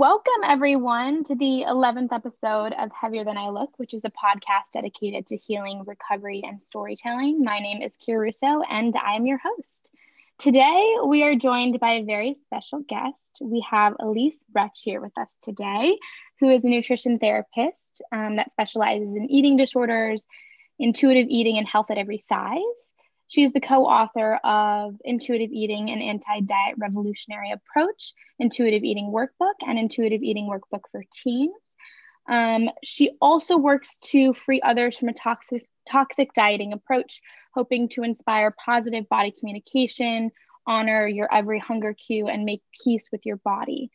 welcome everyone to the 11th episode of Heavier Than I Look, which is a podcast dedicated to healing, recovery, and storytelling. My name is Kira Russo, and I am your host. Today, we are joined by a very special guest. We have Elyse Resch here with us today, who is a nutrition therapist um, that specializes in eating disorders, intuitive eating, and health at every size. She is the co author of Intuitive Eating and Anti Diet Revolutionary Approach, Intuitive Eating Workbook, and Intuitive Eating Workbook for Teens. Um, she also works to free others from a toxic, toxic dieting approach, hoping to inspire positive body communication, honor your every hunger cue, and make peace with your body.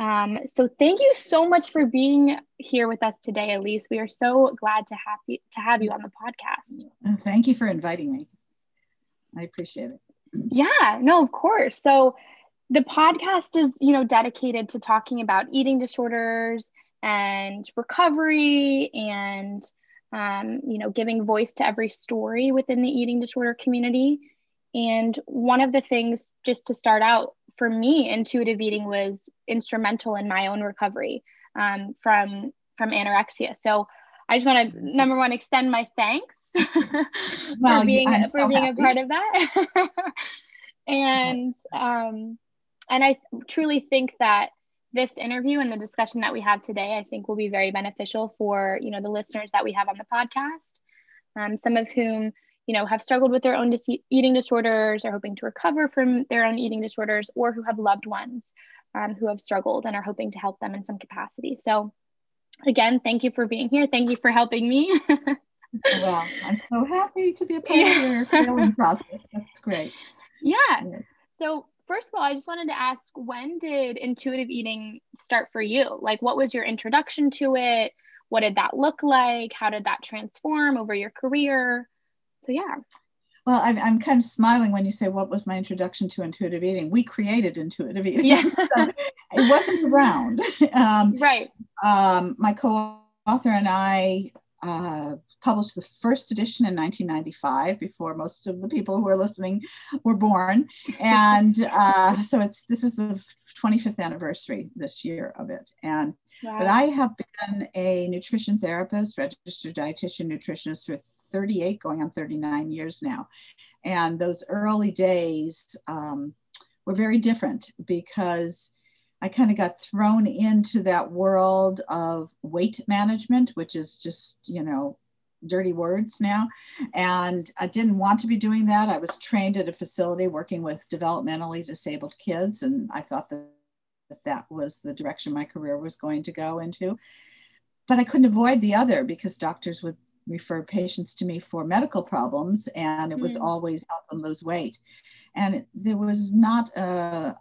Um, so thank you so much for being here with us today, Elyse. We are so glad to have you, to have you on the podcast. Thank you for inviting me. I appreciate it. Yeah, no, of course. So the podcast is, you know, dedicated to talking about eating disorders and recovery and um, you know, giving voice to every story within the eating disorder community. And one of the things, just to start out, for me, intuitive eating was instrumental in my own recovery um, from from anorexia. So I just want to number one extend my thanks well, for being so for being happy. a part of that. and um, and I truly think that this interview and the discussion that we have today, I think will be very beneficial for you know the listeners that we have on the podcast. Um, some of whom you know have struggled with their own dis- eating disorders, are hoping to recover from their own eating disorders, or who have loved ones um, who have struggled and are hoping to help them in some capacity. So, again, thank you for being here. Thank you for helping me. well, I'm so happy to be a part yeah. of your healing process. That's great. Yeah. Yes. So, first of all, I just wanted to ask when did intuitive eating start for you? Like, what was your introduction to it? What did that look like? How did that transform over your career? So, yeah. Well, I'm, I'm kind of smiling when you say, What was my introduction to intuitive eating? We created intuitive eating. Yes. so it wasn't around. Um, right. Um, my co author and I uh, published the first edition in 1995 before most of the people who are listening were born. And uh, so it's this is the 25th anniversary this year of it. And wow. but i have been a nutrition therapist registered dietitian nutritionist for 38 going on 39 years now. And those early days um, were very different because I kind of got thrown into that world of weight management, which is just, you know, dirty words now. And I didn't want to be doing that. I was trained at a facility working with developmentally disabled kids, and I thought that that was the direction my career was going to go into. But I couldn't avoid the other because doctors would refer patients to me for medical problems, and it was mm. always help them lose weight. And it, there was not a,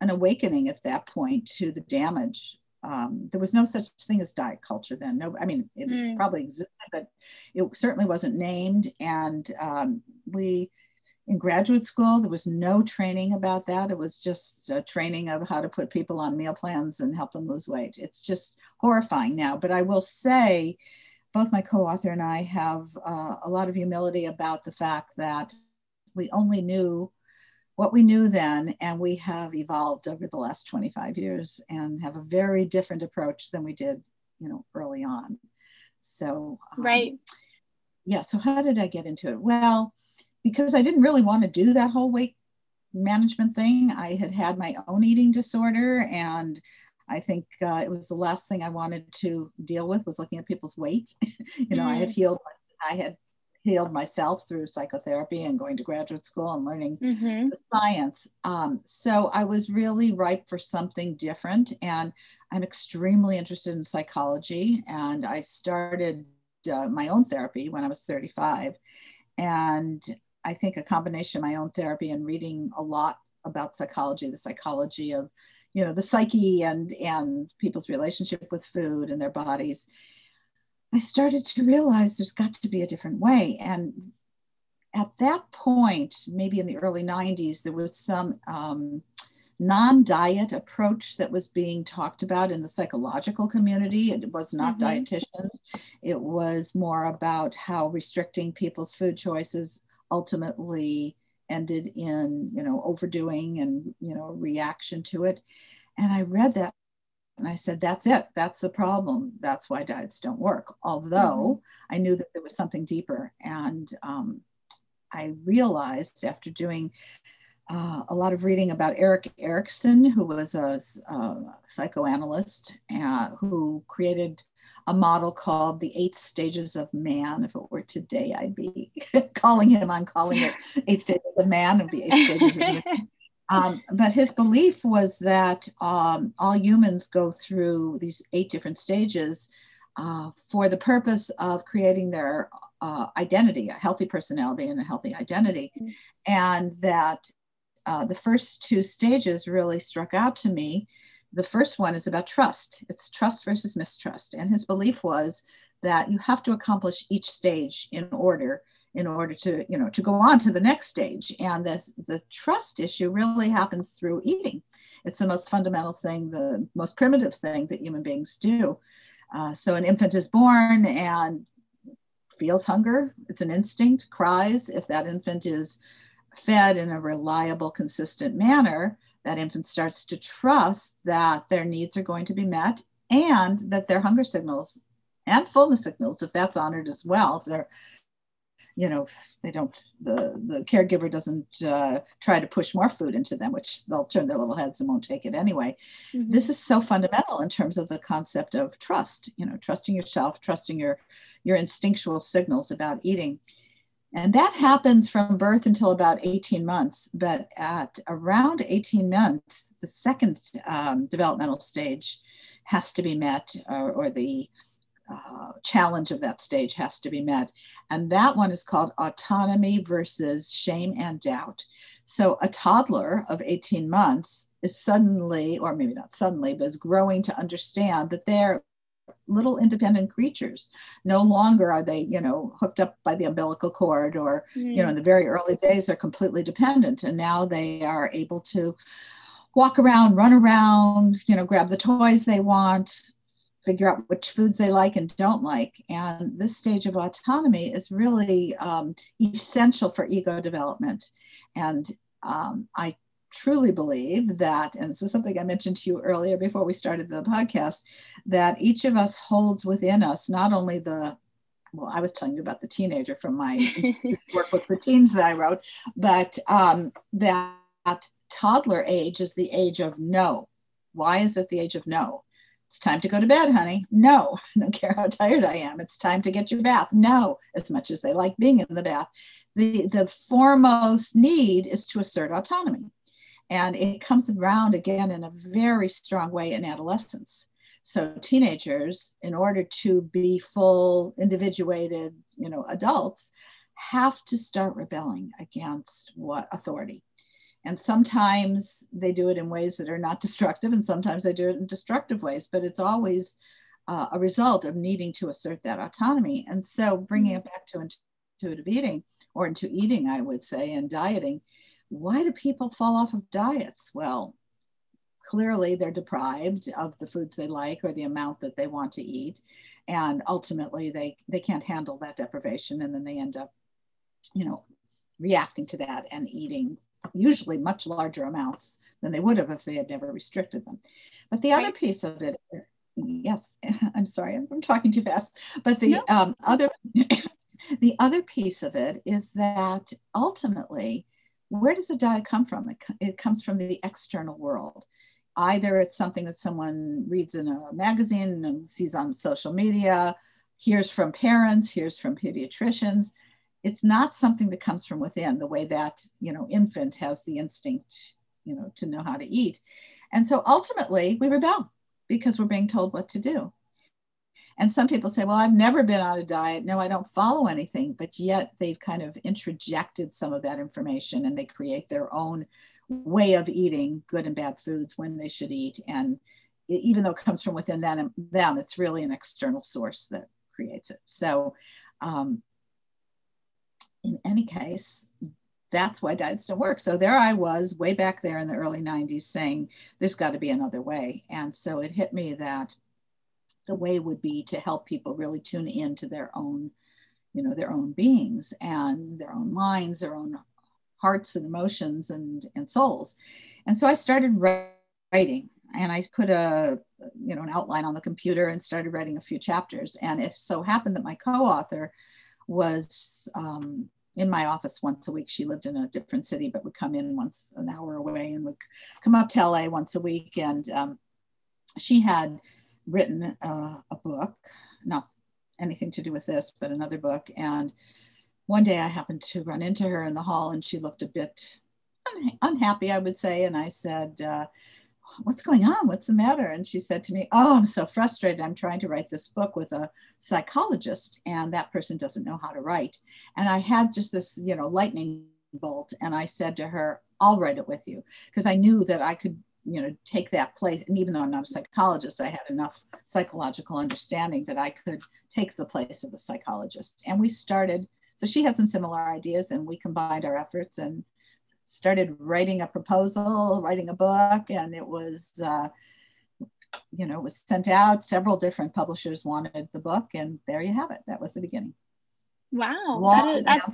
an awakening at that point to the damage um, there was no such thing as diet culture then. No, I mean, it mm. probably existed, but it certainly wasn't named. And um, we, in graduate school, there was no training about that. It was just a training of how to put people on meal plans and help them lose weight. It's just horrifying now. But I will say, both my co author and I have uh, a lot of humility about the fact that we only knew what we knew then, and we have evolved over the last 25 years and have a very different approach than we did, you know, early on. So, um, right. Yeah. So, how did I get into it? Well, because I didn't really want to do that whole weight management thing. I had had my own eating disorder, and I think uh, it was the last thing I wanted to deal with was looking at people's weight. you know, mm. I had mm. healed. I had healed myself through psychotherapy and going to graduate school and learning mm-hmm. the science. Um, so I was really ripe for something different. And I'm extremely interested in psychology. And I started uh, my own therapy when I was 35. And I think a combination of my own therapy and reading a lot about psychology, the psychology of, you know, the psyche and and people's relationship with food and their bodies I started to realize there's got to be a different way. And at that point, maybe in the early 90s, there was some um, non diet approach that was being talked about in the psychological community. It was not mm-hmm. dietitians, it was more about how restricting people's food choices ultimately ended in you know overdoing and you know reaction to it and i read that And I said, that's it. That's the problem. That's why diets don't work. Although mm-hmm. I knew that there was something deeper. And um, I realized after doing uh, a lot of reading about Erik Erikson, who was a, a psychoanalyst uh, who created a model called the Eight Stages of Man. If it were today, I'd be calling him on calling it Eight Stages of Man. It'd be Eight Stages of Man. Um, but his belief was that um, all humans go through these eight different stages uh, for the purpose of creating their uh, identity, a healthy personality and a healthy identity. Mm-hmm. And that uh, the first two stages really struck out to me. The first one is about trust. It's trust versus mistrust. And his belief was that you have to accomplish each stage in order in order to you know to go on to the next stage. And the, the trust issue really happens through eating. It's the most fundamental thing the most primitive thing that human beings do. Uh, so an infant is born and feels hunger. It's an instinct cries. If that infant is fed in a reliable consistent manner that infant starts to trust that their needs are going to be met and that their hunger signals and fullness signals if that's honored as well if they're you know they don't the the caregiver doesn't uh, try to push more food into them which they'll turn their little heads and won't take it anyway mm-hmm. this is so fundamental in terms of the concept of trust you know trusting yourself trusting your your instinctual signals about eating and that happens from birth until about 18 months but at around 18 months the second um, developmental stage has to be met or, or the uh, challenge of that stage has to be met. And that one is called autonomy versus shame and doubt. So a toddler of 18 months is suddenly, or maybe not suddenly, but is growing to understand that they're little independent creatures. No longer are they, you know, hooked up by the umbilical cord or, mm. you know, in the very early days, they're completely dependent. And now they are able to walk around, run around, you know, grab the toys they want, figure out which foods they like and don't like. And this stage of autonomy is really um, essential for ego development. And um, I truly believe that, and this is something I mentioned to you earlier before we started the podcast, that each of us holds within us not only the well, I was telling you about the teenager from my workbook for teens that I wrote, but um, that toddler age is the age of no. Why is it the age of no? It's time to go to bed, honey. No, I don't care how tired I am. It's time to get your bath. No, as much as they like being in the bath. The, the foremost need is to assert autonomy. And it comes around again in a very strong way in adolescence. So teenagers, in order to be full, individuated, you know, adults, have to start rebelling against what authority and sometimes they do it in ways that are not destructive and sometimes they do it in destructive ways but it's always uh, a result of needing to assert that autonomy. And so bringing it back to intuitive eating or into eating i would say and dieting why do people fall off of diets? Well clearly they're deprived of the foods they like or the amount that they want to eat and ultimately they they can't handle that deprivation and then they end up you know reacting to that and eating usually much larger amounts than they would have if they had never restricted them. But the right. other piece of it, yes, I'm sorry, I'm, talking too fast. But the no. um, other, the other piece of it is that ultimately, where does a diet come from? It, it comes from the external world. Either it's something that someone reads in a magazine and sees on social media, hears from parents, hears from pediatricians it's not something that comes from within the way that you know infant has the instinct you know to know how to eat. And so ultimately we rebel because we're being told what to do. And some people say well i've never been on a diet. No i don't follow anything. But yet they've kind of introjected some of that information and they create their own way of eating good and bad foods when they should eat. And even though it comes from within them, them it's really an external source that creates it. So um, in any case, that's why diets don't work. So there I was way back there in the early 90s saying there's got to be another way. And so it hit me that the way would be to help people really tune into their own, you know, their own beings and their own minds, their own hearts and emotions and, and souls. And so I started writing and I put a, you know, an outline on the computer and started writing a few chapters. And it so happened that my co-author was um, in my office once a week. She lived in a different city, but would come in once an hour away and would come up to LA once a week. And um, she had written uh, a book, not anything to do with this, but another book. And one day I happened to run into her in the hall and she looked a bit un- unhappy, I would say. And I said, uh, What's going on? What's the matter? And she said to me, Oh, I'm so frustrated. I'm trying to write this book with a psychologist, and that person doesn't know how to write. And I had just this, you know, lightning bolt. And I said to her, I'll write it with you because I knew that I could you know take that place and even though i'm not a psychologist i had enough psychological understanding that i could take the place of a psychologist and we started so she had some similar ideas and we combined our efforts and started writing a proposal writing a book and it was uh, you know it was sent out. Several different publishers wanted the book and there you have it. That was the beginning. Wow, Long that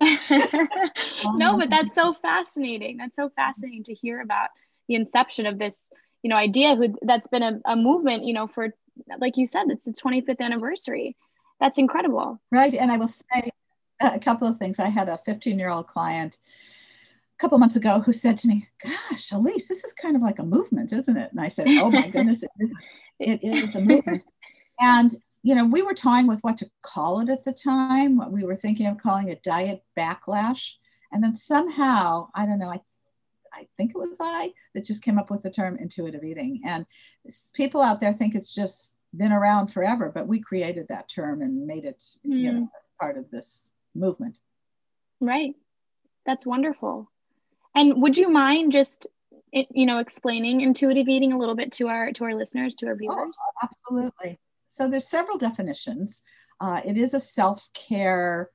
is, that's no, but that's so fascinating. That's so fascinating to hear about the inception of this you know idea who that's been a, a movement you know for like you said it's the 25th anniversary. That's incredible. Right and i will say a couple of things. I had a 15 year old client couple months ago who said to me gosh Elyse this is kind of like a movement isn't it and i said oh my goodness it is, it is a movement and you know we were toying with what to call it at the time what we were thinking of calling it diet backlash and then somehow i don't know i I think it was I that just came up with the term intuitive eating. And people out there think it's just been around forever, but we created that term and made it, mm. you know, hmm. as part of this movement. Right. That's wonderful. And would you mind just you know explaining intuitive eating a little bit to our to our listeners to our oh, viewers oh, absolutely so there's several definitions uh, it is a self-care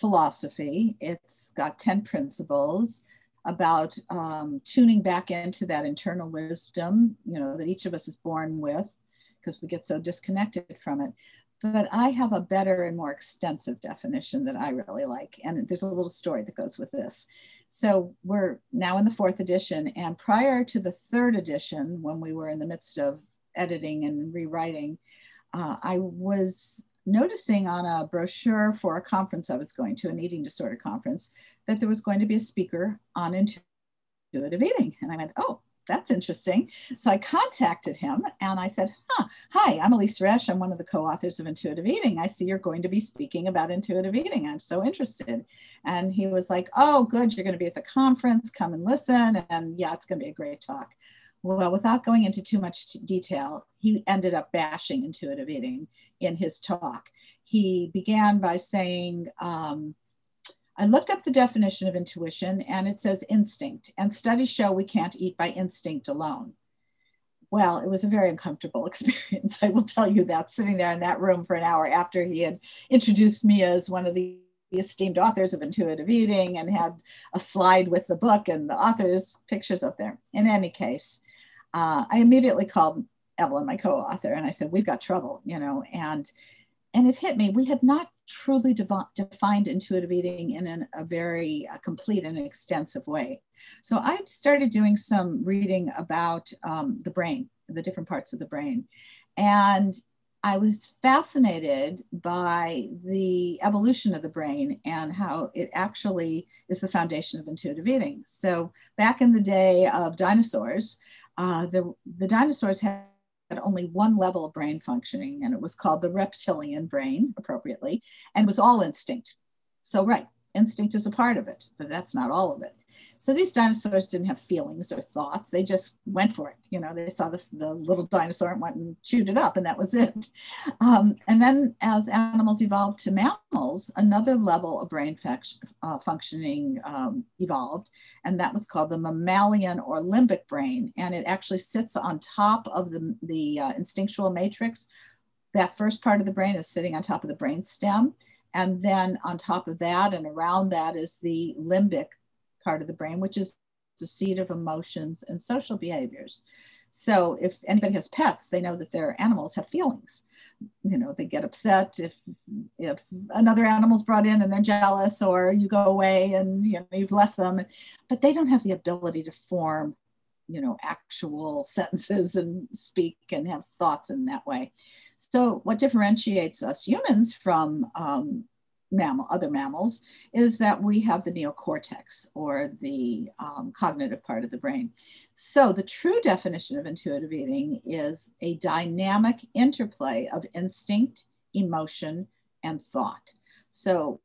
philosophy it's got 10 principles about um, tuning back into that internal wisdom, you know, that each of us is born with because we get so disconnected from it. But I have a better and more extensive definition that I really like. And there's a little story that goes with this. So we're now in the fourth edition. And prior to the third edition, when we were in the midst of editing and rewriting, uh, I was noticing on a brochure for a conference I was going to, an eating disorder conference, that there was going to be a speaker on intuitive eating. And I went, oh, that's interesting. So I contacted him and I said, huh, hi, I'm Elyse Resch. I'm one of the co-authors of Intuitive Eating. I see you're going to be speaking about intuitive eating. I'm so interested. And he was like, oh, good. You're going to be at the conference. Come and listen. And yeah, it's going to be a great talk. Well, without going into too much detail, he ended up bashing intuitive eating in his talk. He began by saying, um, I looked up the definition of intuition and it says instinct, and studies show we can't eat by instinct alone. Well, it was a very uncomfortable experience. I will tell you that sitting there in that room for an hour after he had introduced me as one of the esteemed authors of intuitive eating and had a slide with the book and the author's pictures up there. In any case, uh, I immediately called Evelyn, my co-author, and I said, "We've got trouble," you know, and and it hit me. We had not truly defined intuitive eating in an, a very uh, complete and extensive way. So I started doing some reading about um, the brain, the different parts of the brain, and I was fascinated by the evolution of the brain and how it actually is the foundation of intuitive eating. So back in the day of dinosaurs, uh, the, the dinosaurs had only one level of brain functioning, and it was called the reptilian brain, appropriately, and was all instinct. So, right, instinct is a part of it, but that's not all of it. So these dinosaurs didn't have feelings or thoughts. They just went for it. You know, they saw the, the little dinosaur and went and chewed it up, and that was it. Um, and then as animals evolved to mammals, another level of brain uh, functioning um, evolved, and that was called the mammalian or limbic brain. And it actually sits on top of the, the uh, instinctual matrix. That first part of the brain is sitting on top of the brain stem. And then on top of that and around that is the limbic part of the brain, which is the seat of emotions and social behaviors. So if anybody has pets, they know that their animals have feelings. You know, they get upset if if another animal's brought in and they're jealous, or you go away and you know you've left them, but they don't have the ability to form you know, actual sentences and speak and have thoughts in that way. So, what differentiates us humans from um, mammal, other mammals, is that we have the neocortex or the um, cognitive part of the brain. So, the true definition of intuitive eating is a dynamic interplay of instinct, emotion, and thought. So,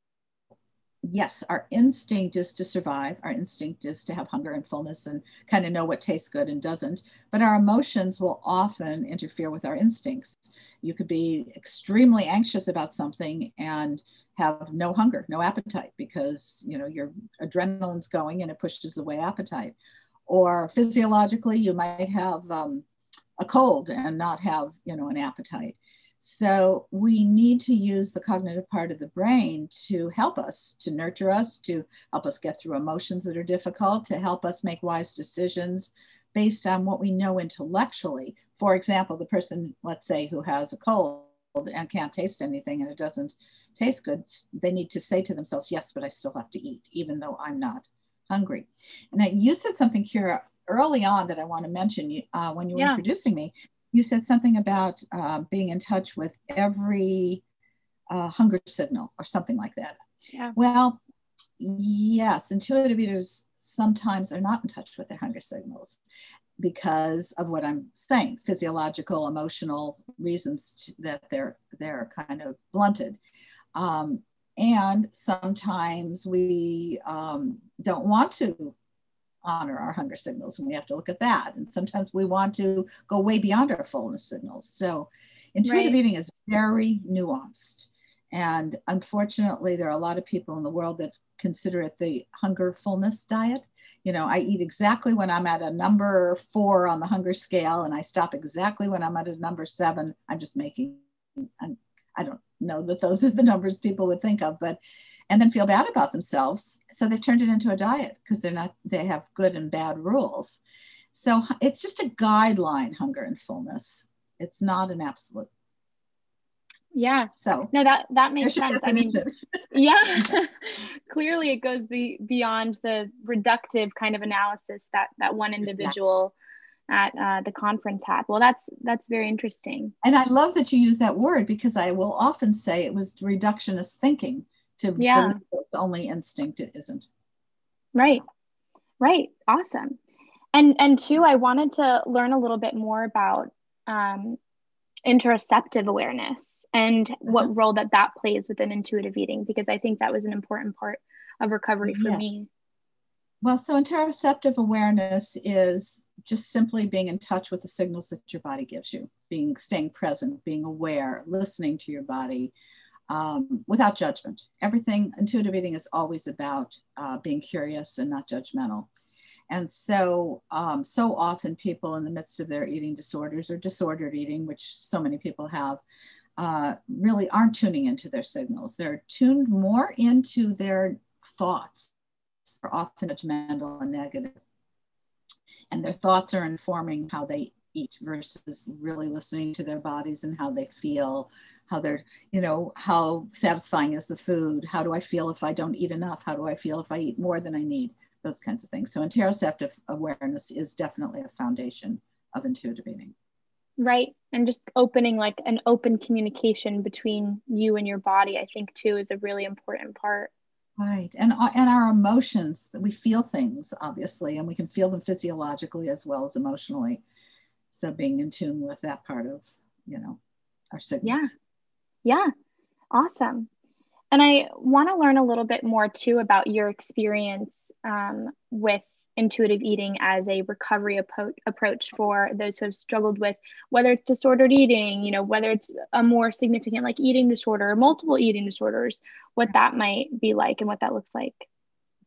yes, our instinct is to survive. Our instinct is to have hunger and fullness and kind of know what tastes good and doesn't. But our emotions will often interfere with our instincts. You could be extremely anxious about something and have no hunger, no appetite because you know your adrenaline's going and it pushes away appetite. Or physiologically, you might have um, a cold and not have you know an appetite. So we need to use the cognitive part of the brain to help us, to nurture us, to help us get through emotions that are difficult, to help us make wise decisions based on what we know intellectually. For example, the person, let's say, who has a cold and can't taste anything and it doesn't taste good, they need to say to themselves, yes, but I still have to eat, even though I'm not hungry. And you said something, Kira, early on that I want to mention uh, when you were yeah. introducing me you said something about uh, being in touch with every uh, hunger signal or something like that. Yeah. Well, yes, intuitive eaters sometimes are not in touch with their hunger signals because of what I'm saying, physiological, emotional reasons to, that they're they're kind of blunted. Um, and sometimes we um, don't want to honor our hunger signals and we have to look at that. And sometimes we want to go way beyond our fullness signals. So intuitive right. eating is very nuanced. And unfortunately there are a lot of people in the world that consider it the hunger fullness diet. You know i eat exactly when i'm at a number four on the hunger scale and i stop exactly when i'm at a number seven. I'm just making I'm, i don't know that those are the numbers people would think of but and then feel bad about themselves. So they've turned it into a diet because they're not, they have good and bad rules. So it's just a guideline, hunger and fullness. It's not an absolute. Yeah. So no, that that makes sense. I mean, yeah, clearly it goes be, beyond the reductive kind of analysis that that one individual at uh, the conference had. Well, that's that's very interesting. And I love that you use that word because I will often say it was reductionist thinking to yeah. believe it's only instinct it isn't right right awesome and and two i wanted to learn a little bit more about um, interoceptive awareness and mm-hmm. what role that that plays within intuitive eating because i think that was an important part of recovery for yeah. me well so interoceptive awareness is just simply being in touch with the signals that your body gives you being staying present being aware listening to your body um, without judgment. Everything, intuitive eating is always about uh, being curious and not judgmental. And so, um, so often people in the midst of their eating disorders or disordered eating, which so many people have, uh, really aren't tuning into their signals. They're tuned more into their thoughts, are often judgmental and negative. And their thoughts are informing how they eat versus really listening to their bodies and how they feel how they're you know how satisfying is the food how do i feel if i don't eat enough how do i feel if i eat more than i need those kinds of things. So interoceptive awareness is definitely a foundation of intuitive eating. Right and just opening like an open communication between you and your body i think too is a really important part. Right and and our emotions that we feel things obviously and we can feel them physiologically as well as emotionally so being in tune with that part of you know our signals. Yeah. Yeah. Awesome. And i want to learn a little bit more too about your experience um, with intuitive eating as a recovery appro- approach for those who have struggled with whether it's disordered eating you know whether it's a more significant like eating disorder or multiple eating disorders what that might be like and what that looks like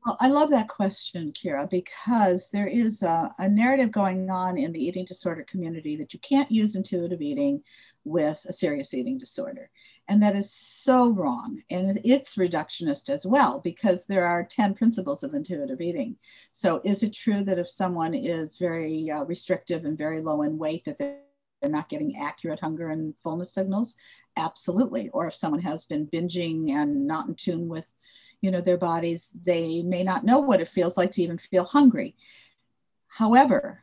well, I love that question, Kira, because there is a, a, narrative going on in the eating disorder community that you can't use intuitive eating with a serious eating disorder. And that is so wrong. And it's reductionist as well, because there are 10 principles of intuitive eating. So, is it true that if someone is very uh, restrictive and very low in weight, that they're they're not getting accurate hunger and fullness signals absolutely or if someone has been binging and not in tune with you know their bodies they may not know what it feels like to even feel hungry however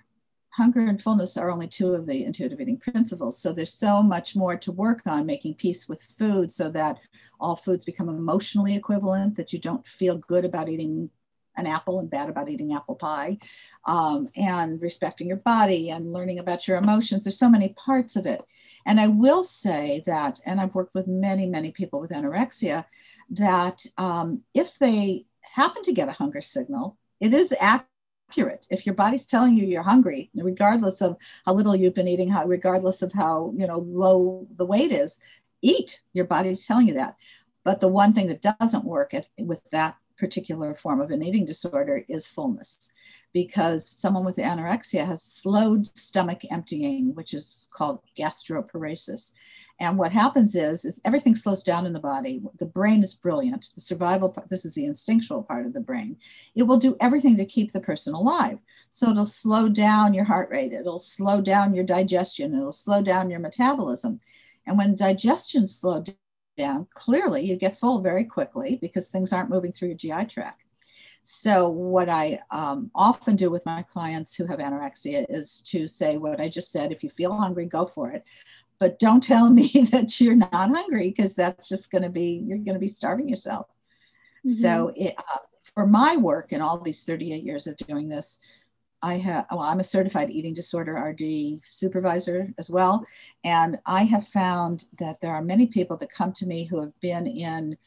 hunger and fullness are only two of the intuitive eating principles. So there's so much more to work on making peace with food so that all foods become emotionally equivalent, that you don't feel good about eating an apple and bad about eating apple pie, um, and respecting your body and learning about your emotions. There's so many parts of it. And I will say that, and I've worked with many, many people with anorexia, that um, if they happen to get a hunger signal, it is accurate. If your body's telling you you're hungry, regardless of how little you've been eating, how regardless of how you know low the weight is, eat. Your body's telling you that. But the one thing that doesn't work with that particular form of an eating disorder is fullness because someone with anorexia has slowed stomach emptying which is called gastroparesis. And what happens is is everything slows down in the body. The brain is brilliant. The survival part this is the instinctual part of the brain. It will do everything to keep the person alive. So it'll slow down your heart rate. It'll slow down your digestion. It'll slow down your metabolism. And when digestion slowed down, clearly you get full very quickly because things aren't moving through your GI tract. So, what I um, often do with my clients who have anorexia is to say what I just said if you feel hungry, go for it. But don't tell me that you're not hungry because that's just going to be, you're going to be starving yourself. Mm-hmm. So, it, uh, for my work in all these 38 years of doing this, I have, well, I'm a certified eating disorder RD supervisor as well. And I have found that there are many people that come to me who have been in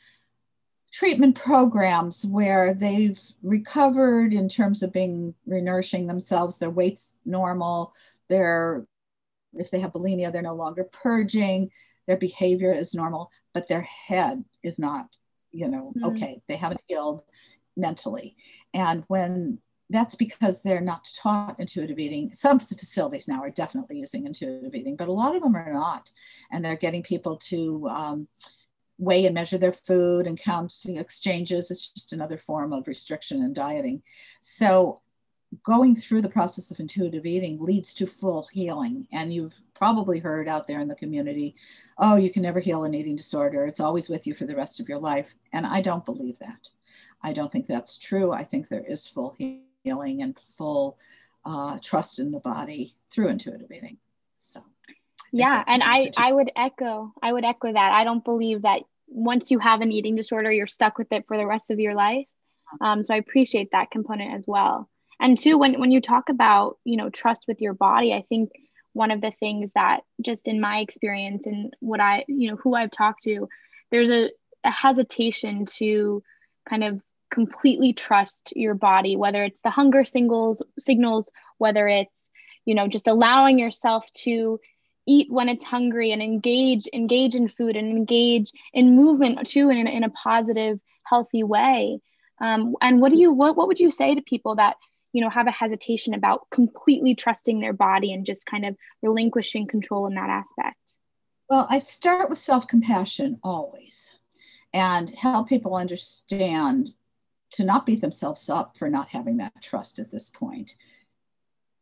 treatment programs where they've recovered in terms of being renourishing themselves, their weight's normal, their, if they have bulimia, they're no longer purging, their behavior is normal, but their head is not, you know, mm. okay, they haven't healed mentally. And when that's because they're not taught intuitive eating. Some facilities now are definitely using intuitive eating, but a lot of them are not. And they're getting people to um, weigh and measure their food and counting exchanges. It's just another form of restriction and dieting. So going through the process of intuitive eating leads to full healing. And you've probably heard out there in the community, oh, you can never heal an eating disorder. It's always with you for the rest of your life. And I don't believe that. I don't think that's true. I think there is full healing healing and full uh, trust in the body through intuitive eating. So, yeah, and I I would echo I would echo that. I don't believe that once you have an eating disorder, you're stuck with it for the rest of your life. Um, so I appreciate that component as well. And two, when when you talk about you know trust with your body, I think one of the things that just in my experience and what I you know who I've talked to, there's a, a hesitation to kind of completely trust your body whether it's the hunger signals signals whether it's you know just allowing yourself to eat when it's hungry and engage engage in food and engage in movement too in, in a positive healthy way. Um, and what do you what, what would you say to people that you know have a hesitation about completely trusting their body and just kind of relinquishing control in that aspect? Well i start with self-compassion always and help people understand to not beat themselves up for not having that trust at this point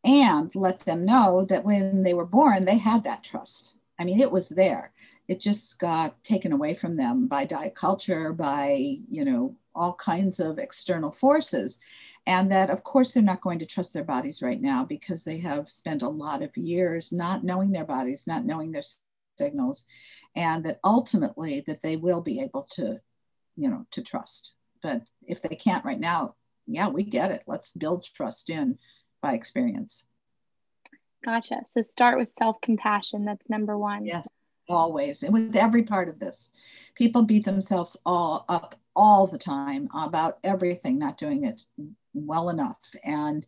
and let them know that when they were born they had that trust. I mean it was there. It just got taken away from them by diet culture by you know all kinds of external forces. And that of course they're not going to trust their bodies right now because they have spent a lot of years not knowing their bodies not knowing their signals and that ultimately that they will be able to you know to trust but if they can't right now, yeah, we get it. Let's build trust in by experience. Gotcha. So start with self compassion. That's number one. Yes, always. And with every part of this, people beat themselves all up all the time about everything, not doing it well enough. And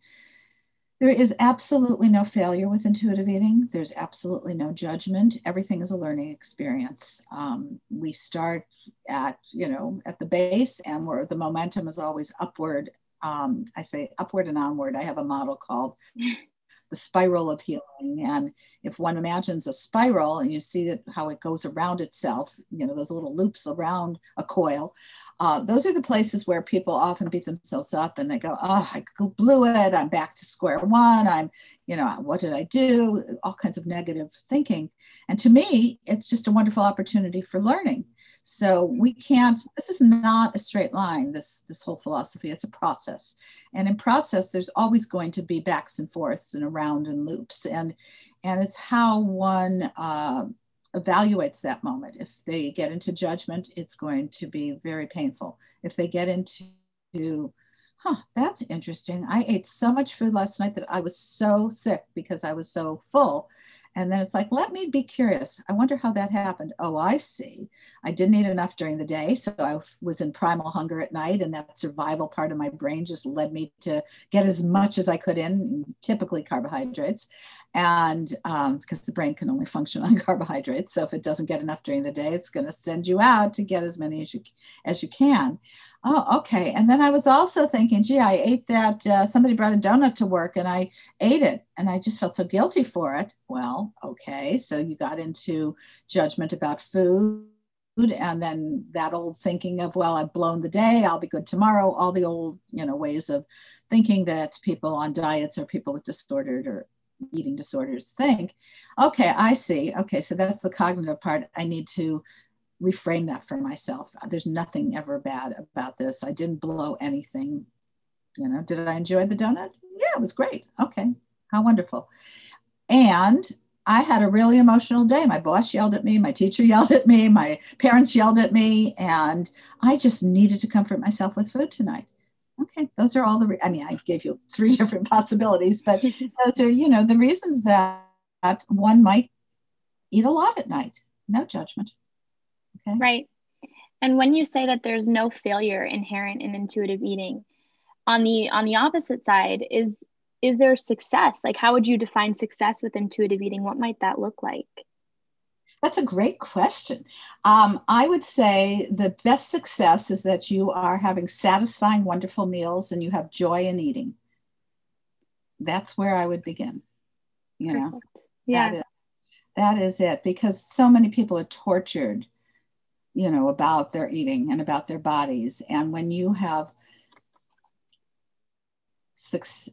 there is absolutely no failure with intuitive eating. There's absolutely no judgment. Everything is a learning experience. Um, we start at, you know, at the base and where the momentum is always upward. Um, I say upward and onward. I have a model called the spiral of healing. And if one imagines a spiral and you see that how it goes around itself, you know, those little loops around a coil, uh, those are the places where people often beat themselves up and they go, oh, I blew it. I'm back to square one. I'm, you know, what did I do? All kinds of negative thinking. And to me, it's just a wonderful opportunity for learning. So we can't, this is not a straight line, this, this whole philosophy, it's a process. And in process, there's always going to be backs and forths and around and loops. And, and it's how one uh, evaluates that moment. If they get into judgment, it's going to be very painful. If they get into, huh, that's interesting. I ate so much food last night that I was so sick because I was so full and then it's like, let me be curious. I wonder how that happened. Oh, I see. I didn't eat enough during the day. So I was in primal hunger at night. And that survival part of my brain just led me to get as much as I could in, typically carbohydrates. And because um, the brain can only function on carbohydrates. So if it doesn't get enough during the day, it's going to send you out to get as many as you, as you can. Oh, okay. And then I was also thinking, gee, I ate that. Uh, somebody brought a donut to work and I ate it and I just felt so guilty for it. Well, okay. So you got into judgment about food. And then that old thinking of, well, I've blown the day, I'll be good tomorrow. All the old, you know, ways of thinking that people on diets or people with disordered or eating disorders think. Okay, I see. Okay, so that's the cognitive part. I need to reframe that for myself. There's nothing ever bad about this. I didn't blow anything. You know, did I enjoy the donut? Yeah, it was great. Okay, how wonderful. And I had a really emotional day. My boss yelled at me, my teacher yelled at me, my parents yelled at me, and I just needed to comfort myself with food tonight. Okay, those are all the, re- I mean, I gave you three different possibilities, but those are, you know, the reasons that one might eat a lot at night. No judgment. Okay. Right. And when you say that there's no failure inherent in intuitive eating, on the on the opposite side is is there success? Like how would you define success with intuitive eating? What might that look like? That's a great question. Um, I would say the best success is that you are having satisfying, wonderful meals and you have joy in eating. That's where I would begin. You Perfect. know, yeah. That is, that is it because so many people are tortured you know about their eating and about their bodies and when you have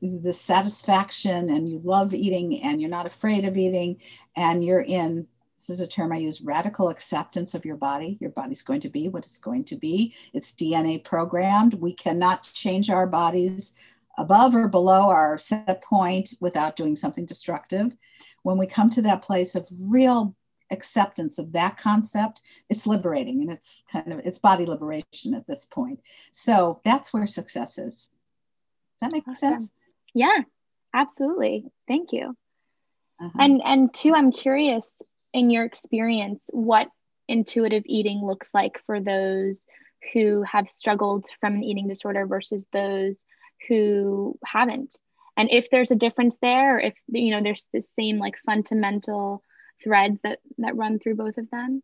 the satisfaction and you love eating and you're not afraid of eating and you're in this is a term I use radical acceptance of your body. Your body's going to be what it's going to be. It's DNA programmed. We cannot change our bodies above or below our set point without doing something destructive. When we come to that place of real acceptance of that concept it's liberating and it's kind of it's body liberation at this point. So that's where success is. Does that make awesome. sense? Yeah absolutely. Thank you. Uh-huh. and and two i'm curious in your experience what intuitive eating looks like for those who have struggled from an eating disorder versus those who haven't. And if there's a difference there if you know there's the same like fundamental threads that that run through both of them?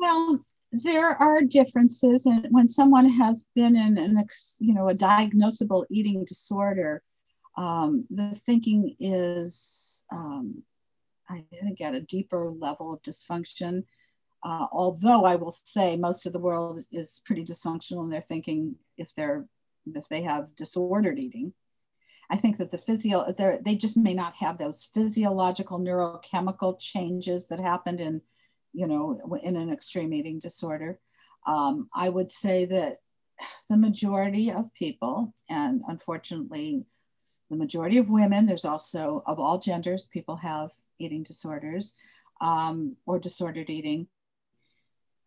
Well, there are differences, and when someone has been in an you know a diagnosable eating disorder, um, the thinking is um, I think at a deeper level of dysfunction. Uh, although I will say most of the world is pretty dysfunctional in their thinking if they're if they have disordered eating. I think that the physio, they just may not have those physiological neurochemical changes that happened in, you know, in an extreme eating disorder. Um, I would say that the majority of people, and unfortunately, the majority of women, there's also of all genders, people have eating disorders um, or disordered eating.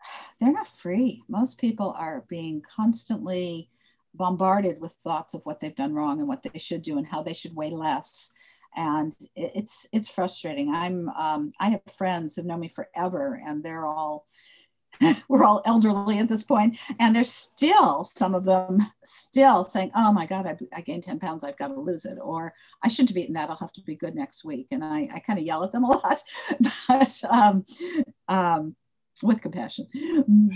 They're not free. Most people are being constantly bombarded with thoughts of what they've done wrong and what they should do and how they should weigh less. And it's it's frustrating. I'm um, i have friends who've known me forever and they're all we're all elderly at this point and there's still some of them still saying oh my god i, I gained 10 pounds i've got to lose it or i shouldn't have eaten that i'll have to be good next week. And i, I kind of yell at them a lot but um, um, with compassion.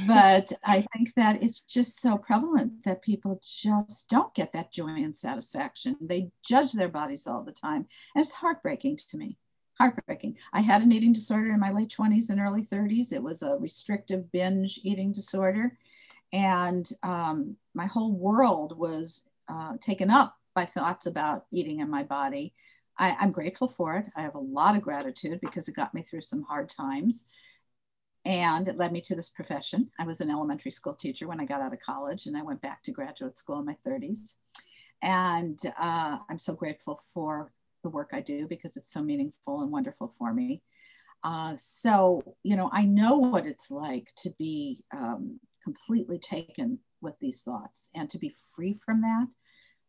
But I think that it's just so prevalent that people just don't get that joy and satisfaction. They judge their bodies all the time. And it's heartbreaking to me. Heartbreaking. I had an eating disorder in my late 20s and early 30s. It was a restrictive binge eating disorder. And um, my whole world was uh, taken up by thoughts about eating in my body. I, I'm grateful for it. I have a lot of gratitude because it got me through some hard times and it led me to this profession. I was an elementary school teacher when I got out of college, and I went back to graduate school in my 30s. And uh, I'm so grateful for the work I do because it's so meaningful and wonderful for me. Uh, so, you know, I know what it's like to be um, completely taken with these thoughts and to be free from that.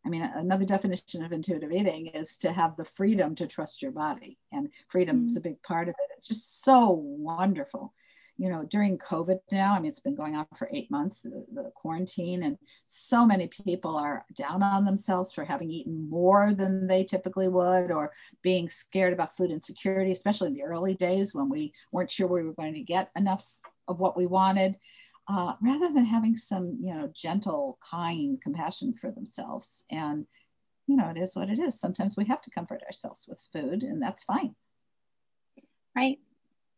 I mean, another definition of intuitive eating is to have the freedom to trust your body, and freedom mm-hmm. is a big part of it. It's just so wonderful you know, during COVID now, I mean, it's been going on for eight months, the, the, quarantine, and so many people are down on themselves for having eaten more than they typically would or being scared about food insecurity, especially in the early days when we weren't sure we were going to get enough of what we wanted. Uh, rather than having some, you know, gentle, kind compassion for themselves. And, you know, it is what it is. Sometimes we have to comfort ourselves with food, and that's fine. Right.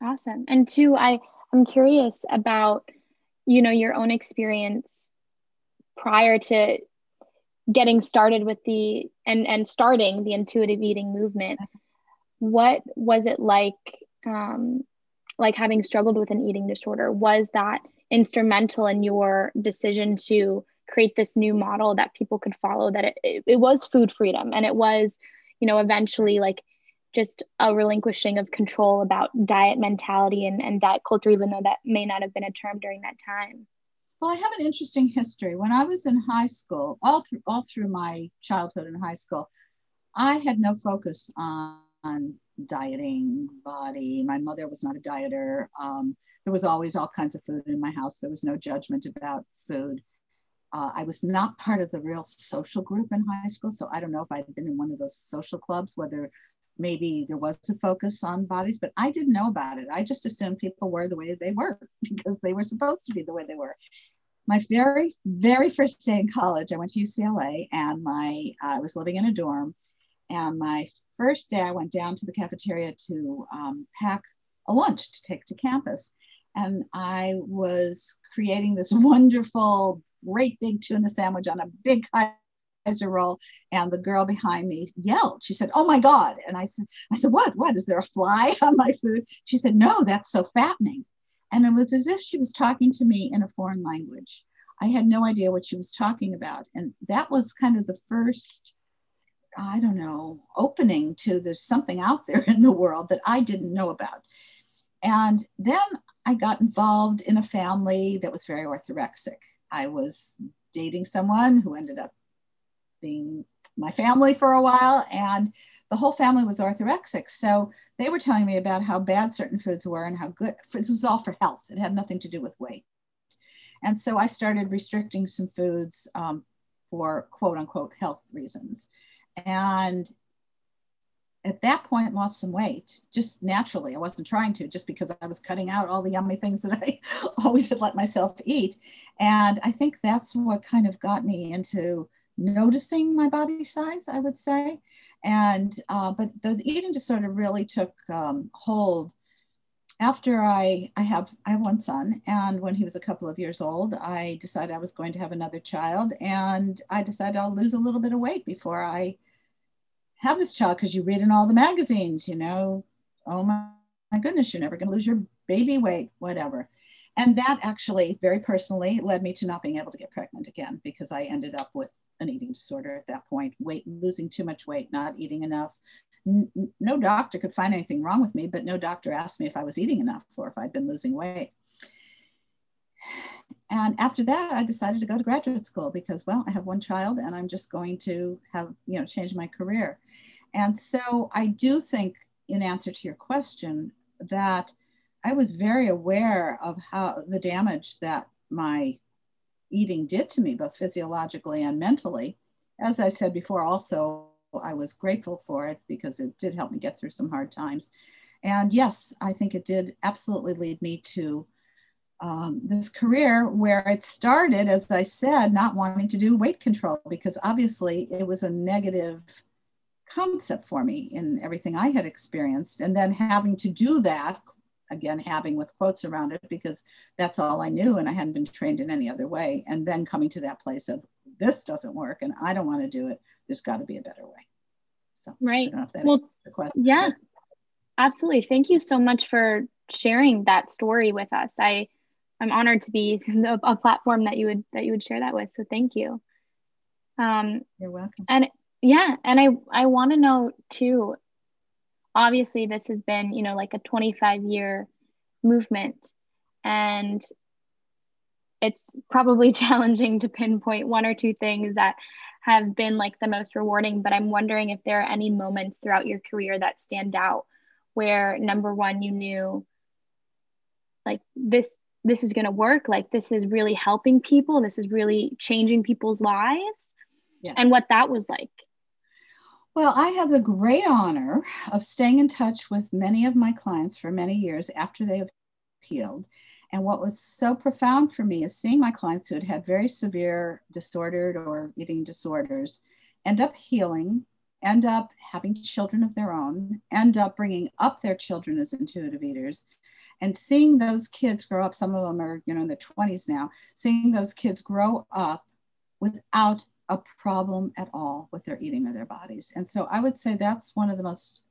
Awesome. And two, I I'm curious about, you know, your own experience prior to getting started with the and and starting the intuitive eating movement. What was it like um like having struggled with an eating disorder? Was that instrumental in your decision to create this new model that people could follow that it, it, it was food freedom and it was you know eventually like just a relinquishing of control about diet mentality and, and diet culture, even though that may not have been a term during that time? Well, I have an interesting history. When I was in high school, all through all through my childhood and high school, I had no focus on, on dieting, body. My mother was not a dieter. Um, there was always all kinds of food in my house. There was no judgment about food. Uh, I was not part of the real social group in high school, so I don't know if I'd been in one of those social clubs, whether maybe there was a focus on bodies, but I didn't know about it. I just assumed people were the way they were because they were supposed to be the way they were. My very, very first day in college, I went to UCLA and my uh, I was living in a dorm. And my first day, I went down to the cafeteria to um, pack a lunch to take to campus. And I was creating this wonderful, great big tuna sandwich on a big a roll and the girl behind me yelled. She said oh my god. And i said i said what? What? Is there a fly on my food? She said no that's so fattening. And it was as if she was talking to me in a foreign language. I had no idea what she was talking about. And that was kind of the first i don't know opening to there's something out there in the world that i didn't know about. And then i got involved in a family that was very orthorexic. I was dating someone who ended up being my family for a while and the whole family was orthorexic. So they were telling me about how bad certain foods were and how good this was all for health. It had nothing to do with weight. And so i started restricting some foods um, for quote unquote health reasons. And at that point lost some weight just naturally. I wasn't trying to just because i was cutting out all the yummy things that i always had let myself eat. And i think that's what kind of got me into noticing my body size, I would say. And, uh, but the eating disorder really took um, hold after I, I have, I have one son and when he was a couple of years old, I decided I was going to have another child and I decided I'll lose a little bit of weight before I have this child because you read in all the magazines, you know, oh my, my goodness, you're never going to lose your baby weight, whatever. And that actually, very personally, led me to not being able to get pregnant again because I ended up with an eating disorder at that point, weight, losing too much weight, not eating enough. No doctor could find anything wrong with me, but no doctor asked me if I was eating enough or if I'd been losing weight. And after that, I decided to go to graduate school because, well, I have one child and I'm just going to have, you know, change my career. And so I do think, in answer to your question, that I was very aware of how the damage that my eating did to me, both physiologically and mentally. As I said before, also, I was grateful for it because it did help me get through some hard times. And yes, I think it did absolutely lead me to um, this career where it started, as I said, not wanting to do weight control because obviously it was a negative concept for me in everything I had experienced. And then having to do that again having with quotes around it because that's all I knew and I hadn't been trained in any other way. And then coming to that place of this doesn't work and I don't want to do it. There's got to be a better way. So right. well, yeah, absolutely. Thank you so much for sharing that story with us. I I'm honored to be a platform that you would that you would share that with. So thank you. Um, You're welcome. And yeah, and I I want to know too. Obviously, this has been you know like a 25 year movement, and it's probably challenging to pinpoint one or two things that have been like the most rewarding. But I'm wondering if there are any moments throughout your career that stand out where number one you knew like this this is going to work like this is really helping people this is really changing people's lives yes. and what that was like well i have the great honor of staying in touch with many of my clients for many years after they have healed. And what was so profound for me is seeing my clients who had had very severe disordered or eating disorders end up healing end up having children of their own end up bringing up their children as intuitive eaters. And seeing those kids grow up some of them are you know in their 20s now seeing those kids grow up without a problem at all with their eating or their bodies. And so i would say that's one of the most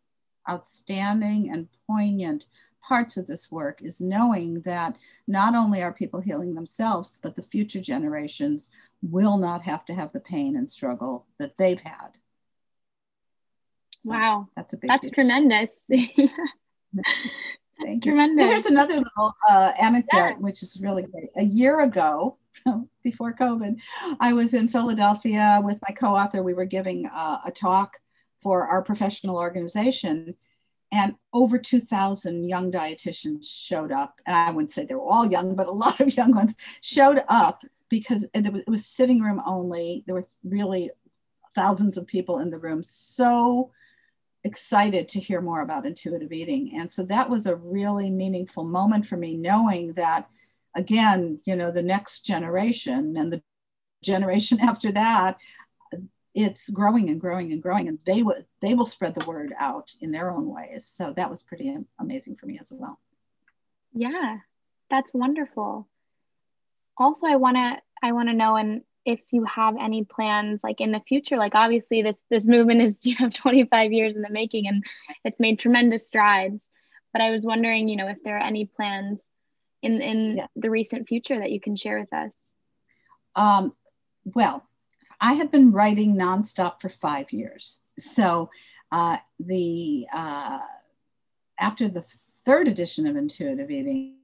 outstanding and poignant parts of this work is knowing that not only are people healing themselves but the future generations will not have to have the pain and struggle that they've had. So wow. that's a big that's tremendous. Thank you. Tremendous. Here's another little uh, anecdote, yeah. which is really great. A year ago, before COVID, I was in Philadelphia with my co author. We were giving uh, a talk for our professional organization, and over 2,000 young dietitians showed up. And I wouldn't say they were all young, but a lot of young ones showed up because it was, it was sitting room only. There were really thousands of people in the room. So excited to hear more about intuitive eating. And so that was a really meaningful moment for me, knowing that, again, you know, the next generation and the generation after that, it's growing and growing and growing, and they will they will spread the word out in their own ways. So that was pretty amazing for me as well. Yeah, that's wonderful. Also, I want to I want to know, and if you have any plans like in the future like obviously this this movement is you know 25 years in the making and it's made tremendous strides. But i was wondering you know if there are any plans in in yeah. the recent future that you can share with us. Um, well i have been writing nonstop for five years. So uh, the uh, after the third edition of intuitive eating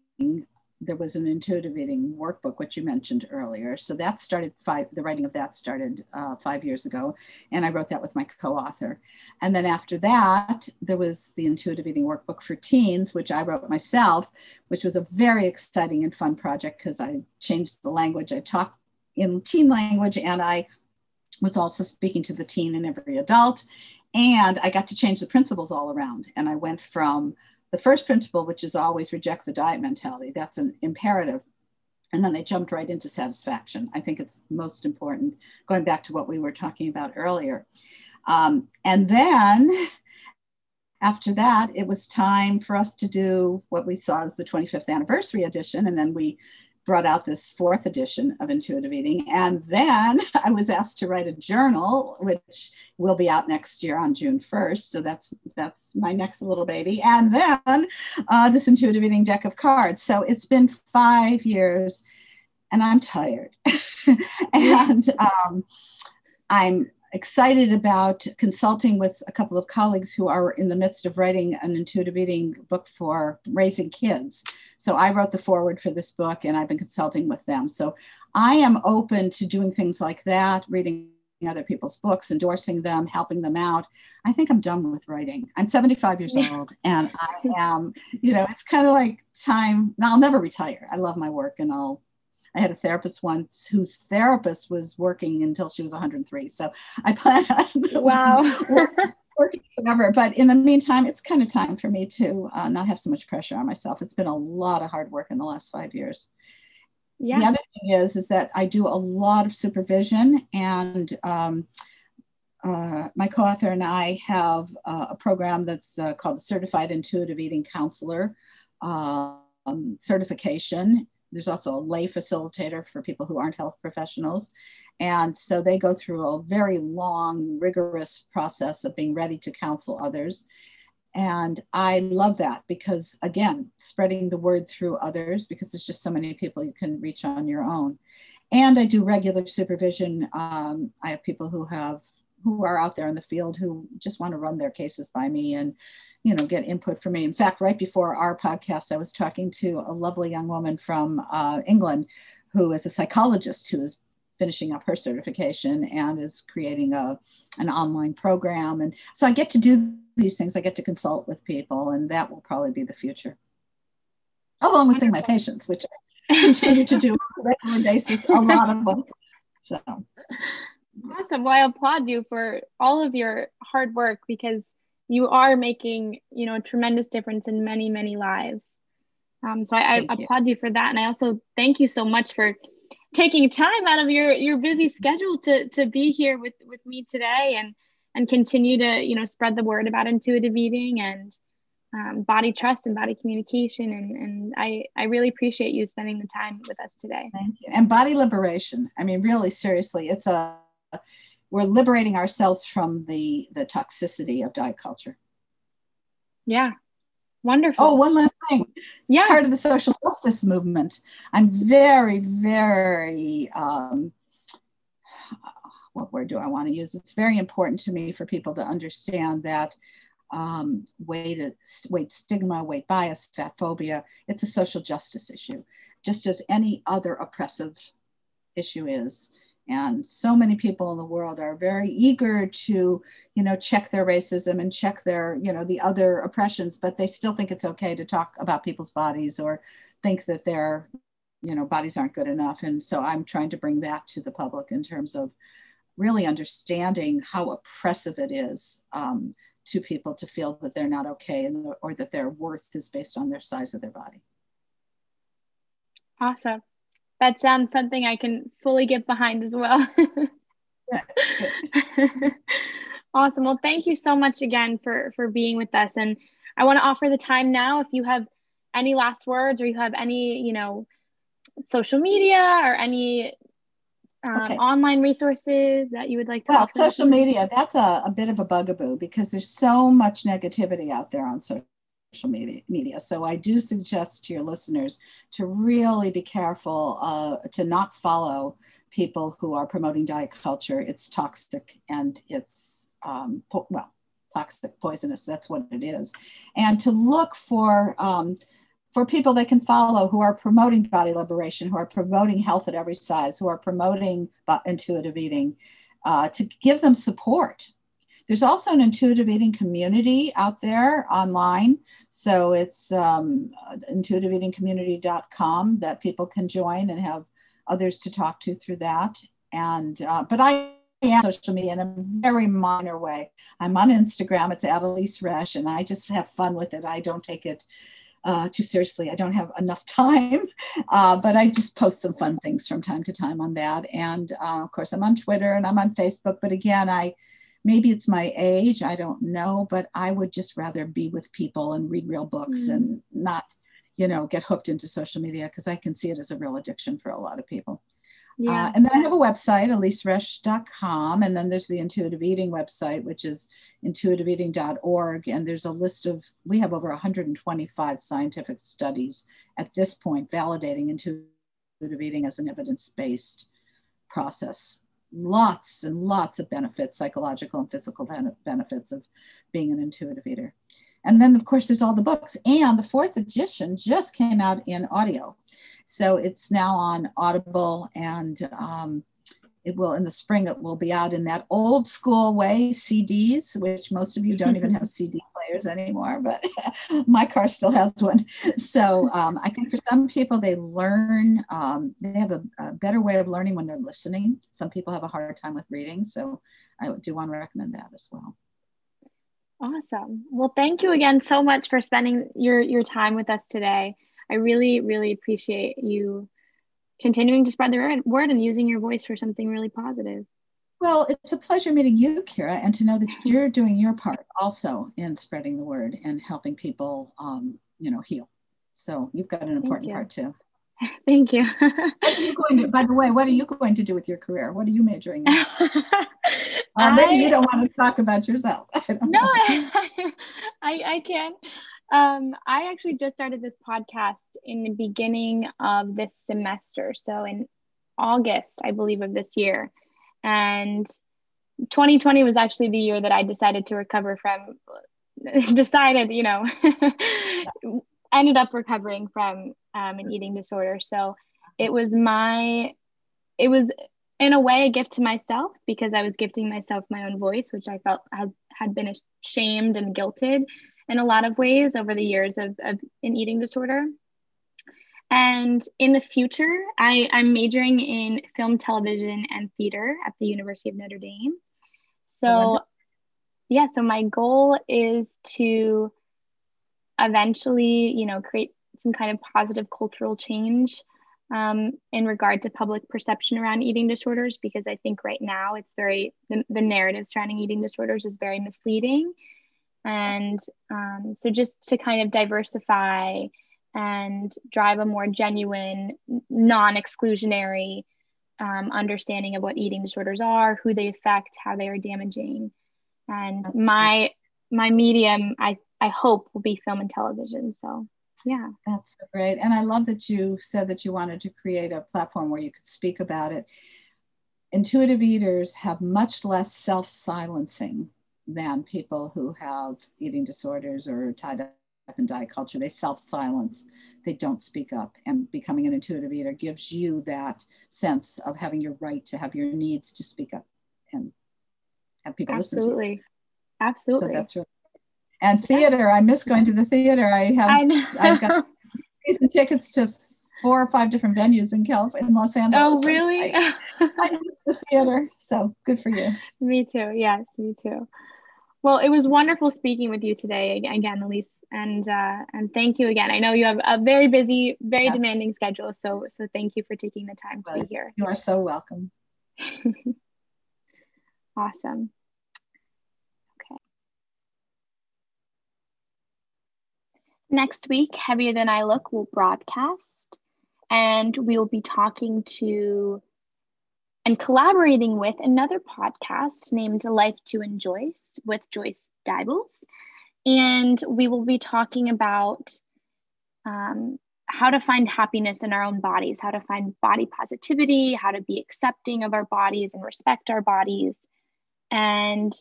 there was an intuitive eating workbook, which you mentioned earlier. So that started five, the writing of that started uh, five years ago. And I wrote that with my co author. And then after that, there was the intuitive eating workbook for teens, which I wrote myself, which was a very exciting and fun project because I changed the language. I talked in teen language and I was also speaking to the teen and every adult. And I got to change the principles all around. And I went from the first principle, which is always reject the diet mentality, that's an imperative. And then they jumped right into satisfaction. I think it's most important, going back to what we were talking about earlier. Um, and then after that, it was time for us to do what we saw as the 25th anniversary edition. And then we brought out this fourth edition of Intuitive Eating. And then I was asked to write a journal, which will be out next year on June 1st. So that's that's my next little baby. And then uh, this Intuitive Eating deck of cards. So it's been five years and I'm tired. and um, I'm excited about consulting with a couple of colleagues who are in the midst of writing an intuitive eating book for raising kids. So I wrote the foreword for this book and I've been consulting with them. So I am open to doing things like that, reading other people's books, endorsing them, helping them out. I think I'm done with writing. I'm 75 years old and I am, you know, it's kind of like time. I'll never retire. I love my work and I'll I had a therapist once whose therapist was working until she was 103. So I plan on wow. working forever. But in the meantime, it's kind of time for me to uh, not have so much pressure on myself. It's been a lot of hard work in the last five years. Yeah. The other thing is, is that I do a lot of supervision and um, uh, my co-author and I have uh, a program that's uh, called the Certified Intuitive Eating Counselor um, certification there's also a lay facilitator for people who aren't health professionals. And so they go through a very long, rigorous process of being ready to counsel others. And I love that because, again, spreading the word through others, because there's just so many people you can reach on your own. And I do regular supervision. Um, I have people who have who are out there in the field who just want to run their cases by me and you know get input from me in fact right before our podcast i was talking to a lovely young woman from uh, england who is a psychologist who is finishing up her certification and is creating a, an online program. And so I get to do these things. I get to consult with people, and that will probably be the future. Along with seeing my patients, which I continue to do on a regular basis, a lot of them. So awesome. Well, I applaud you for all of your hard work because you are making, you know, a tremendous difference in many, many lives. Um, so I, I applaud you for that. And I also thank you so much for taking time out of your your busy schedule to to be here with with me today and and continue to you know spread the word about intuitive eating and um, body trust and body communication and and I I really appreciate you spending the time with us today. Thank you. And body liberation. I mean, really seriously, it's a we're liberating ourselves from the the toxicity of diet culture. Yeah, Wonderful. Oh, one last thing. Yeah. Part of the social justice movement. I'm very, very, um, what word do I want to use? It's very important to me for people to understand that um, weight, weight stigma, weight bias, fat phobia, it's a social justice issue, just as any other oppressive issue is and so many people in the world are very eager to you know check their racism and check their you know the other oppressions but they still think it's okay to talk about people's bodies or think that their you know bodies aren't good enough. And so i'm trying to bring that to the public in terms of really understanding how oppressive it is um, to people to feel that they're not okay and or that their worth is based on their size of their body. Awesome that sounds something I can fully get behind as well. awesome. Well, thank you so much again for for being with us. And I want to offer the time now if you have any last words or you have any, you know, social media or any um, okay. online resources that you would like to well social media that's a, a bit of a bugaboo because there's so much negativity out there on social social media, media. So I do suggest to your listeners to really be careful uh, to not follow people who are promoting diet culture. It's toxic and it's, um, po- well, toxic, poisonous, that's what it is. And to look for, um, for people they can follow who are promoting body liberation, who are promoting health at every size, who are promoting intuitive eating, uh, to give them support there's also an intuitive eating community out there online. So it's um, intuitiveeatingcommunity.com that people can join and have others to talk to through that. And, uh, but I am social media in a very minor way. I'm on Instagram, it's at Elyse Resch, and I just have fun with it. I don't take it uh, too seriously. I don't have enough time, uh, but I just post some fun things from time to time on that. And uh, of course, I'm on Twitter and I'm on Facebook. But again, I maybe it's my age i don't know but i would just rather be with people and read real books mm. and not you know get hooked into social media because i can see it as a real addiction for a lot of people uh, yeah. Uh, and then I have a website, elyseresch.com. And then there's the intuitive eating website, which is intuitiveeating.org. And there's a list of, we have over 125 scientific studies at this point validating intuitive eating as an evidence based process lots and lots of benefits, psychological and physical benefits of being an intuitive eater. And then, of course, there's all the books. And the fourth edition just came out in audio. So it's now on Audible and um, it will in the spring it will be out in that old school way cds which most of you don't even have cd players anymore but my car still has one. So um, i think for some people they learn um, they have a, a, better way of learning when they're listening. Some people have a hard time with reading so i do want to recommend that as well. Awesome. Well thank you again so much for spending your your time with us today. I really really appreciate you continuing to spread the word and using your voice for something really positive. Well, it's a pleasure meeting you, Kira, and to know that you're doing your part also in spreading the word and helping people, um, you know, heal. So you've got an important part too. Thank you. you going to, by the way, what are you going to do with your career? What are you majoring in? Uh, maybe I, you don't want to talk about yourself. I no, I, I, I can. Um, I actually just started this podcast in the beginning of this semester. So in August, I believe, of this year. And 2020 was actually the year that I decided to recover from, decided, you know, ended up recovering from um, an eating disorder. So it was my, it was in a way a gift to myself because I was gifting myself my own voice, which I felt had, had been shamed and guilted in a lot of ways over the years of, of an eating disorder. And in the future, I, I'm majoring in film, television, and theater at the University of Notre Dame. So, yeah, so my goal is to eventually, you know, create some kind of positive cultural change um, in regard to public perception around eating disorders, because I think right now it's very, the, the narrative surrounding eating disorders is very misleading. And um, so just to kind of diversify and drive a more genuine, non exclusionary um, understanding of what eating disorders are, who they affect, how they are damaging. And That's my my medium, I, I hope, will be film and television. So yeah. That's so great. And I love that you said that you wanted to create a platform where you could speak about it. Intuitive eaters have much less self silencing than people who have eating disorders or tied in diet culture. They self silence, they don't speak up. And becoming an intuitive eater gives you that sense of having your right to have your needs to speak up and have people Absolutely. listen to you. Absolutely. So that's really and theater. I miss going to the theater. I have I I've got season tickets to four or five different venues in California, in Los Angeles. Oh, really? I, I miss the theater. So good for you. me too. Yes, me too. Well, it was wonderful speaking with you today again, Elyse, and uh, and thank you again. I know you have a very busy, very yes. demanding schedule, so so thank you for taking the time to be here. You are so welcome. awesome. Okay. Next week, Heavier Than I Look will broadcast, and we will be talking to and collaborating with another podcast named Life to Enjoy with Joyce Dibbles. And we will be talking about um, how to find happiness in our own bodies, how to find body positivity, how to be accepting of our bodies and respect our bodies. And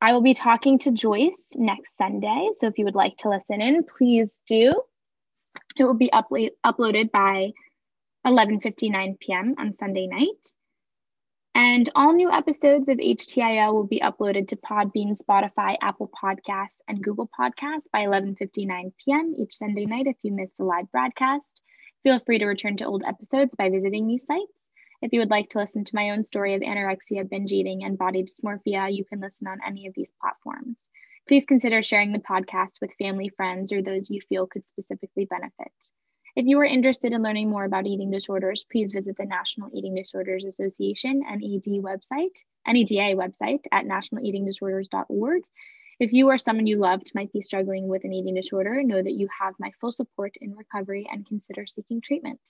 I will be talking to Joyce next Sunday. So if you would like to listen in, please do. It will be uploaded by 11:59 p.m. on Sunday night. And all new episodes of HTIL will be uploaded to Podbean, Spotify, Apple Podcasts, and Google Podcasts by 11:59 p.m. each Sunday night if you missed the live broadcast. Feel free to return to old episodes by visiting these sites. If you would like to listen to my own story of anorexia, binge eating, and body dysmorphia, you can listen on any of these platforms. Please consider sharing the podcast with family, friends, or those you feel could specifically benefit. If you are interested in learning more about eating disorders, please visit the National Eating Disorders Association NED website, NEDA website at nationaleatingdisorders.org. If you or someone you loved might be struggling with an eating disorder, know that you have my full support in recovery and consider seeking treatment.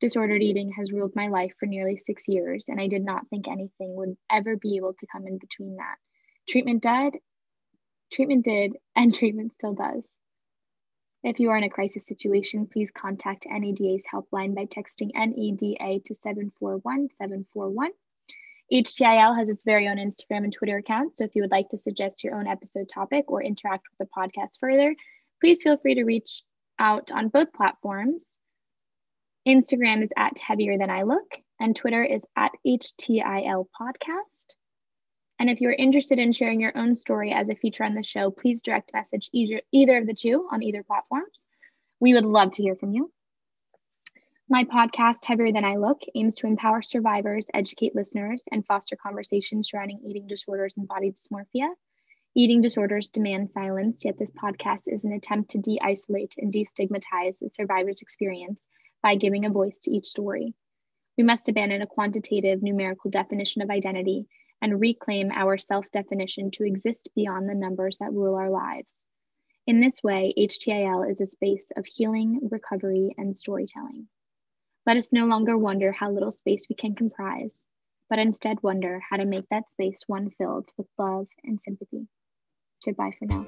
Disordered eating has ruled my life for nearly six years, and I did not think anything would ever be able to come in between that. Treatment did, treatment did, and treatment still does. If you are in a crisis situation, please contact NEDA's helpline by texting NEDA to 741 741. HTIL has its very own Instagram and Twitter account, so if you would like to suggest your own episode topic or interact with the podcast further, please feel free to reach out on both platforms. Instagram is at Heavier Than I Look, and Twitter is at HTIL Podcast. And if you're interested in sharing your own story as a feature on the show, please direct message either, either of the two on either platforms. We would love to hear from you. My podcast, Heavier Than I Look, aims to empower survivors, educate listeners, and foster conversations surrounding eating disorders and body dysmorphia. Eating disorders demand silence, yet this podcast is an attempt to de isolate and destigmatize the survivor's experience by giving a voice to each story. We must abandon a quantitative, numerical definition of identity and reclaim our self definition to exist beyond the numbers that rule our lives. In this way, HTIL is a space of healing, recovery, and storytelling. Let us no longer wonder how little space we can comprise, but instead wonder how to make that space one filled with love and sympathy. Goodbye for now.